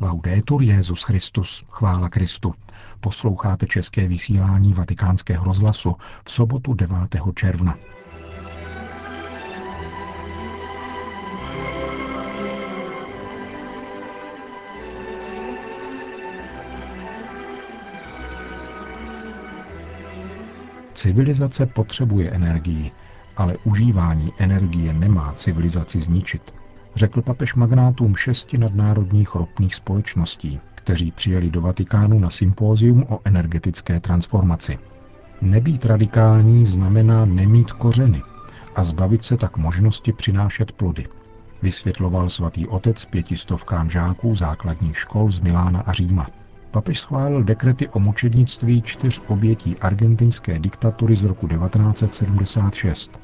Laudetur Jezus Christus, chvála Kristu. Posloucháte české vysílání Vatikánského rozhlasu v sobotu 9. června. Civilizace potřebuje energii, ale užívání energie nemá civilizaci zničit, řekl papež magnátům šesti nadnárodních ropných společností, kteří přijeli do Vatikánu na sympózium o energetické transformaci. Nebýt radikální znamená nemít kořeny a zbavit se tak možnosti přinášet plody, vysvětloval svatý otec pětistovkám žáků základních škol z Milána a Říma. Papež schválil dekrety o mučednictví čtyř obětí argentinské diktatury z roku 1976.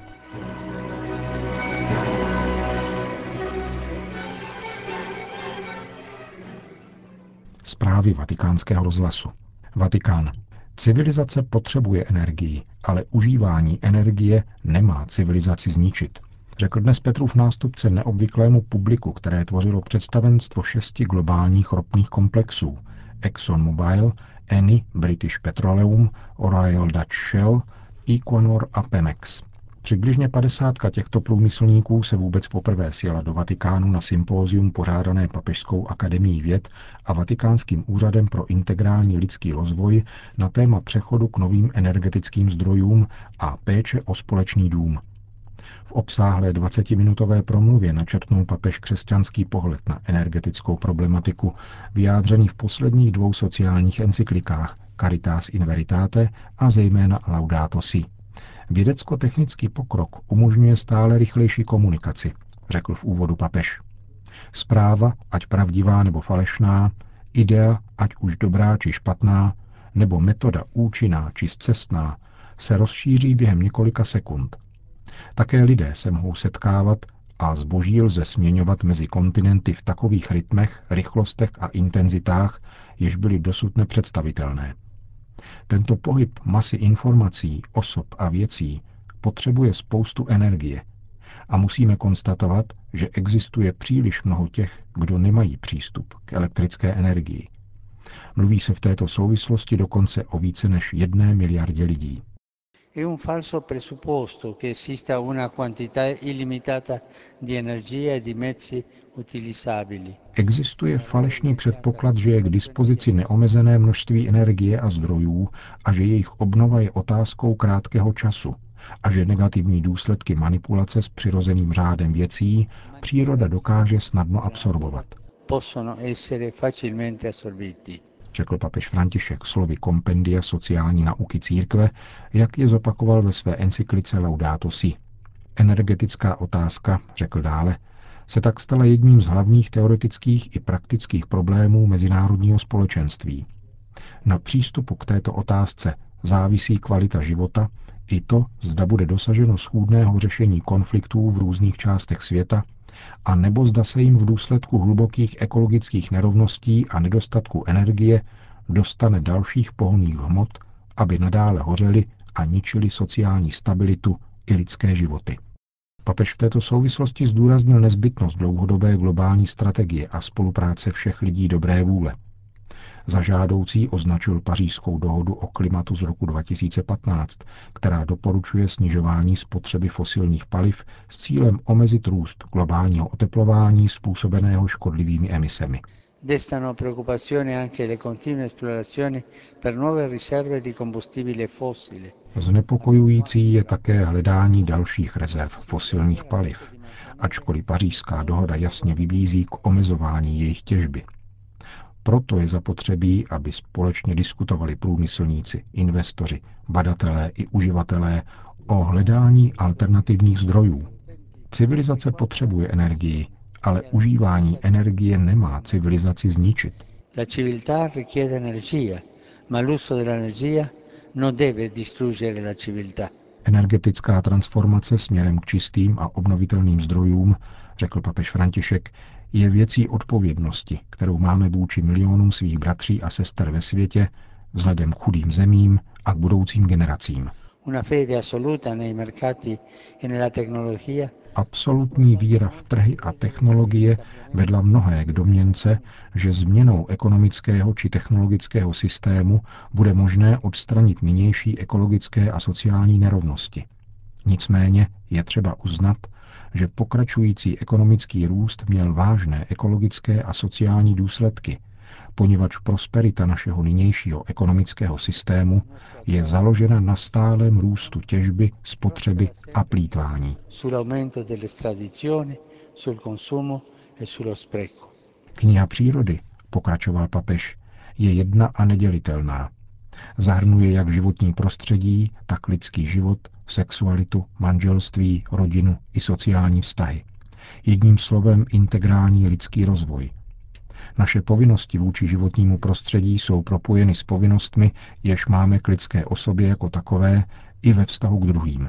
Zprávy vatikánského rozhlasu. Vatikán. Civilizace potřebuje energii, ale užívání energie nemá civilizaci zničit, řekl dnes Petrův nástupce neobvyklému publiku, které tvořilo představenstvo šesti globálních ropných komplexů ExxonMobil, Eni, British Petroleum, Royal Dutch Shell, Equinor a Pemex. Přibližně padesátka těchto průmyslníků se vůbec poprvé sjela do Vatikánu na sympózium pořádané Papežskou akademií věd a Vatikánským úřadem pro integrální lidský rozvoj na téma přechodu k novým energetickým zdrojům a péče o společný dům. V obsáhlé 20-minutové promluvě načrtnul papež křesťanský pohled na energetickou problematiku, vyjádřený v posledních dvou sociálních encyklikách Caritas in Veritate a zejména Laudato Si. Vědecko-technický pokrok umožňuje stále rychlejší komunikaci, řekl v úvodu papež. Zpráva, ať pravdivá nebo falešná, idea, ať už dobrá či špatná, nebo metoda účinná či zcestná, se rozšíří během několika sekund. Také lidé se mohou setkávat a zboží lze směňovat mezi kontinenty v takových rytmech, rychlostech a intenzitách, jež byly dosud nepředstavitelné. Tento pohyb masy informací, osob a věcí potřebuje spoustu energie a musíme konstatovat, že existuje příliš mnoho těch, kdo nemají přístup k elektrické energii. Mluví se v této souvislosti dokonce o více než jedné miliardě lidí. È un falso presupposto che esista una quantità illimitata di energia e di mezzi utilizzabili. Existuje falešný předpoklad, že je k dispozici neomezené množství energie a zdrojů a že jejich obnova je otázkou krátkého času a že negativní důsledky manipulace s přirozeným řádem věcí příroda dokáže snadno absorbovat. Possono essere facilmente assorbiti řekl papež František slovy kompendia sociální nauky církve, jak je zopakoval ve své encyklice Laudato Si. Energetická otázka, řekl dále, se tak stala jedním z hlavních teoretických i praktických problémů mezinárodního společenství. Na přístupu k této otázce závisí kvalita života i to, zda bude dosaženo schůdného řešení konfliktů v různých částech světa a nebo zda se jim v důsledku hlubokých ekologických nerovností a nedostatku energie dostane dalších pohonných hmot, aby nadále hořely a ničili sociální stabilitu i lidské životy. Papež v této souvislosti zdůraznil nezbytnost dlouhodobé globální strategie a spolupráce všech lidí dobré vůle, za žádoucí označil pařížskou dohodu o klimatu z roku 2015, která doporučuje snižování spotřeby fosilních paliv s cílem omezit růst globálního oteplování způsobeného škodlivými emisemi. Destano preoccupazione anche le continue esplorazioni per nuove riserve di combustibile fossile. Znepokojující je také hledání dalších rezerv fosilních paliv, ačkoliv pařížská dohoda jasně vybízí k omezování jejich těžby. Proto je zapotřebí, aby společně diskutovali průmyslníci, investoři, badatelé i uživatelé o hledání alternativních zdrojů. Civilizace potřebuje energii, ale užívání energie nemá civilizaci zničit. La civiltà richiede energia, ma l'uso dell'energia non deve distruggere la civiltà. Energetická transformace směrem k čistým a obnovitelným zdrojům, řekl papež František, je věcí odpovědnosti, kterou máme vůči milionům svých bratří a sester ve světě, vzhledem k chudým zemím a k budoucím generacím. e Absolutní víra v trhy a technologie vedla mnohé k domněnce, že změnou ekonomického či technologického systému bude možné odstranit nynější ekologické a sociální nerovnosti. Nicméně je třeba uznat, že pokračující ekonomický růst měl vážné ekologické a sociální důsledky, poněvadž prosperita našeho nynějšího ekonomického systému je založena na stálem růstu těžby, spotřeby a plítvání. Kniha přírody, pokračoval papež, je jedna a nedělitelná. Zahrnuje jak životní prostředí, tak lidský život, sexualitu, manželství, rodinu i sociální vztahy. Jedním slovem integrální lidský rozvoj. Naše povinnosti vůči životnímu prostředí jsou propojeny s povinnostmi, jež máme k lidské osobě jako takové i ve vztahu k druhým.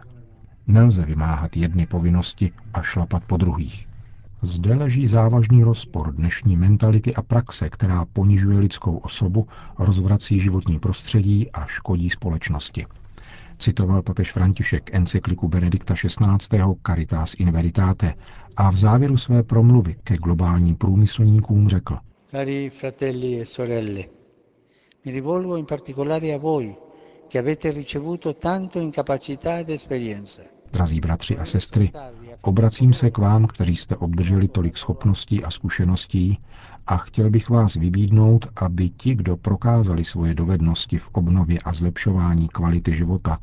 Nelze vymáhat jedny povinnosti a šlapat po druhých. Zde leží závažný rozpor dnešní mentality a praxe, která ponižuje lidskou osobu, rozvrací životní prostředí a škodí společnosti citoval papež František encykliku Benedikta XVI. Caritas in Veritate a v závěru své promluvy ke globálním průmyslníkům řekl. Cari fratelli e sorelle, mi rivolgo in particolare a voi, che avete ricevuto tanto incapacità ed esperienza. Drazí bratři a sestry, obracím se k vám, kteří jste obdrželi tolik schopností a zkušeností a chtěl bych vás vybídnout, aby ti, kdo prokázali svoje dovednosti v obnově a zlepšování kvality života,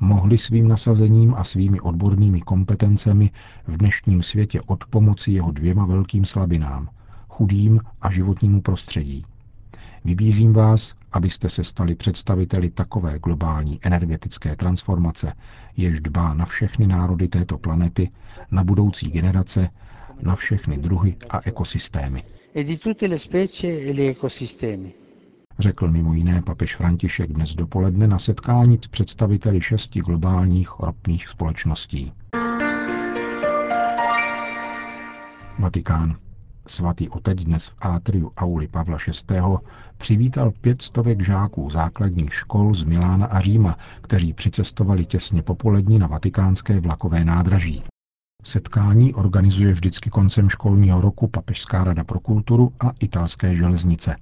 mohli svým nasazením a svými odbornými kompetencemi v dnešním světě od pomoci jeho dvěma velkým slabinám – chudým a životnímu prostředí. Vybízím vás, abyste se stali představiteli takové globální energetické transformace, jež dbá na všechny národy této planety, na budoucí generace, na všechny druhy a ekosystémy. E e Řekl mimo jiné papež František dnes dopoledne na setkání s představiteli šesti globálních ropných společností. Vatikán. Svatý otec dnes v átriu Auli Pavla VI. přivítal pět stovek žáků základních škol z Milána a Říma, kteří přicestovali těsně popolední na vatikánské vlakové nádraží. Setkání organizuje vždycky koncem školního roku Papežská rada pro kulturu a italské železnice.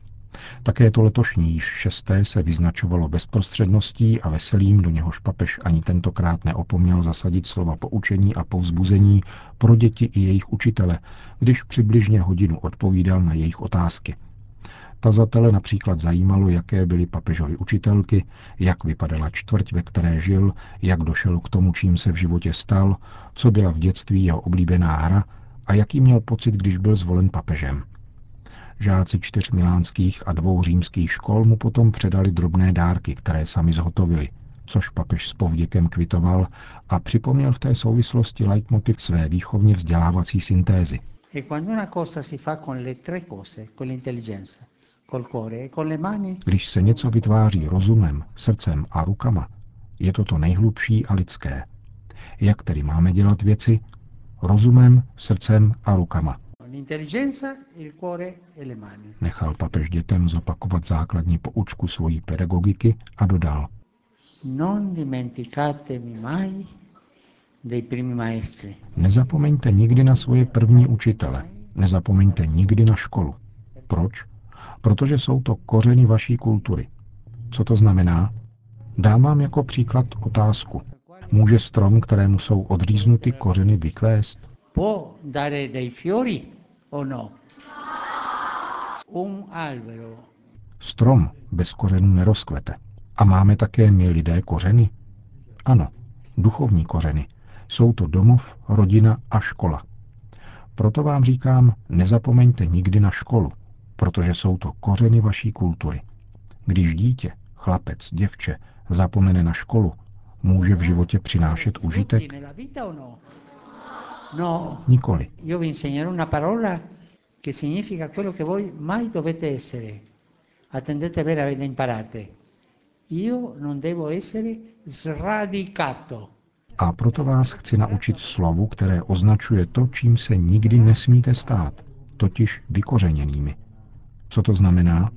Také to letošní již šesté se vyznačovalo bezprostředností a veselým, do něhož papež ani tentokrát neopomněl zasadit slova poučení a povzbuzení pro děti i jejich učitele, když přibližně hodinu odpovídal na jejich otázky – Tazatele například zajímalo, jaké byly papežovi učitelky, jak vypadala čtvrť, ve které žil, jak došel k tomu, čím se v životě stal, co byla v dětství jeho oblíbená hra a jaký měl pocit, když byl zvolen papežem. Žáci čtyř milánských a dvou římských škol mu potom předali drobné dárky, které sami zhotovili, což papež s povděkem kvitoval a připomněl v té souvislosti leitmotiv své výchovně vzdělávací syntézy. E l'intelligenza, když se něco vytváří rozumem, srdcem a rukama, je to to nejhlubší a lidské. Jak tedy máme dělat věci? Rozumem, srdcem a rukama. E Nechal papež dětem zopakovat základní poučku svojí pedagogiky a dodal. Nezapomeňte nikdy na svoje první učitele. Nezapomeňte nikdy na školu. Proč? protože jsou to kořeny vaší kultury. Co to znamená? Dám vám jako příklad otázku. Může strom, kterému jsou odříznuty kořeny, vykvést? No? Strom bez kořenů nerozkvete. A máme také my lidé kořeny? Ano, duchovní kořeny. Jsou to domov, rodina a škola. Proto vám říkám, nezapomeňte nikdy na školu, protože jsou to kořeny vaší kultury. Když dítě, chlapec, děvče zapomene na školu, může v životě přinášet užitek? No. Nikoli. Io vi insegnerò una parola che significa quello che voi mai dovete essere. Attendete bene, avete imparate. Io non devo essere sradicato. A proto vás chci naučit slovu, které označuje to, čím se nikdy nesmíte stát, totiž vykořeněnými. Co to znamená?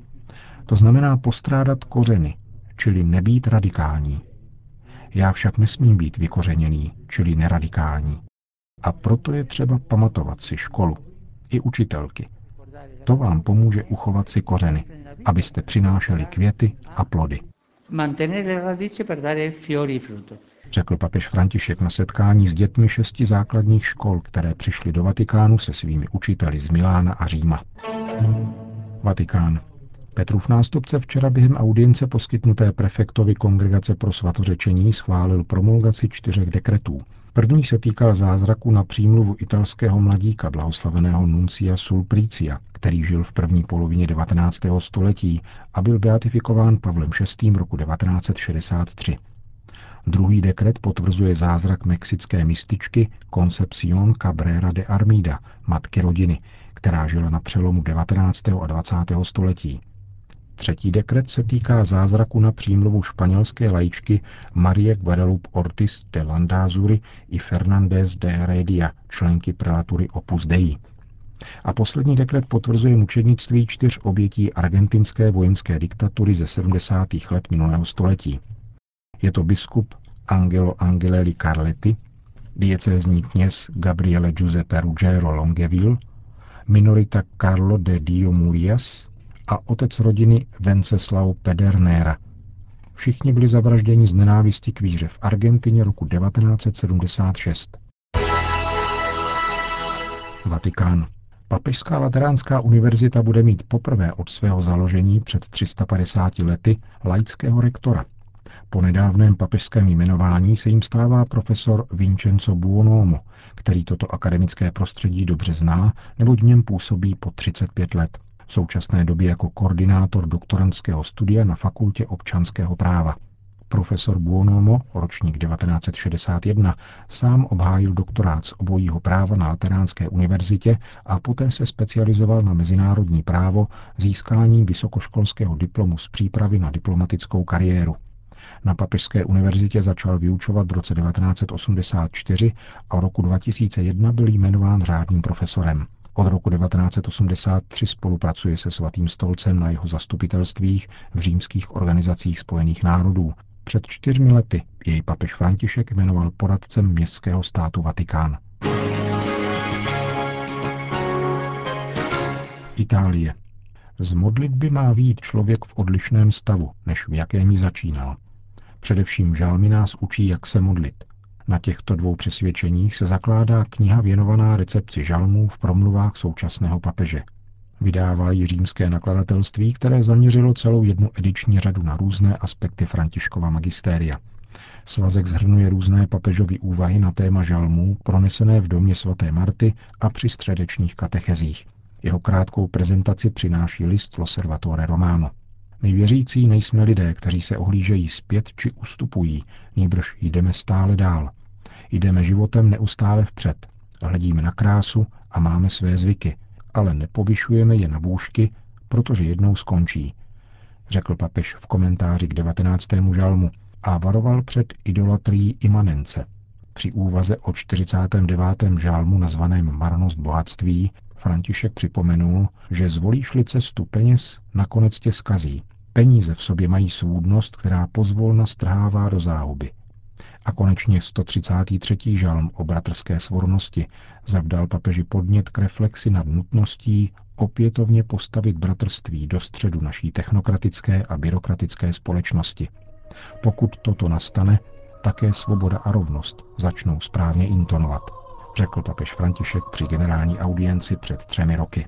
To znamená postrádat kořeny, čili nebýt radikální. Já však nesmím být vykořeněný, čili neradikální. A proto je třeba pamatovat si školu i učitelky. To vám pomůže uchovat si kořeny, abyste přinášeli květy a plody. Řekl papež František na setkání s dětmi šesti základních škol, které přišly do Vatikánu se svými učiteli z Milána a Říma. Vatikán. Petrův nástupce včera během audience poskytnuté prefektovi Kongregace pro svatořečení schválil promulgaci čtyřech dekretů. První se týkal zázraku na přímluvu italského mladíka blahoslaveného Nuncia Sulpricia, který žil v první polovině 19. století a byl beatifikován Pavlem VI. roku 1963. Druhý dekret potvrzuje zázrak mexické mističky Concepción Cabrera de Armida, matky rodiny, která žila na přelomu 19. a 20. století. Třetí dekret se týká zázraku na přímluvu španělské lajičky Marie Guadalupe Ortiz de Landázury i Fernández de Heredia, členky prelatury Opus Dei. A poslední dekret potvrzuje mučednictví čtyř obětí argentinské vojenské diktatury ze 70. let minulého století. Je to biskup Angelo Angelelli Carletti, diecézní kněz Gabriele Giuseppe Ruggiero Longeville, minorita Carlo de Dio Murias a otec rodiny Venceslao Pedernera. Všichni byli zavražděni z nenávisti k víře v Argentině roku 1976. Vatikán. Papežská lateránská univerzita bude mít poprvé od svého založení před 350 lety laického rektora. Po nedávném papežském jmenování se jim stává profesor Vincenzo Buonomo, který toto akademické prostředí dobře zná, nebo v něm působí po 35 let. V současné době jako koordinátor doktorantského studia na Fakultě občanského práva. Profesor Buonomo, ročník 1961, sám obhájil doktorát z obojího práva na Lateránské univerzitě a poté se specializoval na mezinárodní právo získáním vysokoškolského diplomu z přípravy na diplomatickou kariéru. Na Papežské univerzitě začal vyučovat v roce 1984 a roku 2001 byl jmenován řádným profesorem. Od roku 1983 spolupracuje se Svatým stolcem na jeho zastupitelstvích v římských organizacích spojených národů. Před čtyřmi lety jej papež František jmenoval poradcem městského státu Vatikán. Itálie. Z modlitby má vít člověk v odlišném stavu, než v jakém ji začínal. Především žálmy nás učí, jak se modlit. Na těchto dvou přesvědčeních se zakládá kniha věnovaná recepci žalmů v promluvách současného papeže. Vydává ji římské nakladatelství, které zaměřilo celou jednu ediční řadu na různé aspekty Františkova magistéria. Svazek zhrnuje různé papežovy úvahy na téma žalmů, pronesené v domě svaté Marty a při středečních katechezích. Jeho krátkou prezentaci přináší list Loservatore Romano. My věřící nejsme lidé, kteří se ohlížejí zpět či ustupují, nýbrž jdeme stále dál. Jdeme životem neustále vpřed, hledíme na krásu a máme své zvyky, ale nepovyšujeme je na bůžky, protože jednou skončí, řekl papež v komentáři k 19. žalmu a varoval před idolatrií imanence. Při úvaze o 49. žálmu nazvaném Marnost bohatství František připomenul, že zvolíš-li cestu peněz, nakonec tě skazí. Peníze v sobě mají svůdnost, která pozvolna strhává do záhuby. A konečně 133. žalm o bratrské svornosti zavdal papeži podnět k reflexi nad nutností opětovně postavit bratrství do středu naší technokratické a byrokratické společnosti. Pokud toto nastane, také svoboda a rovnost začnou správně intonovat, řekl papež František při generální audienci před třemi roky.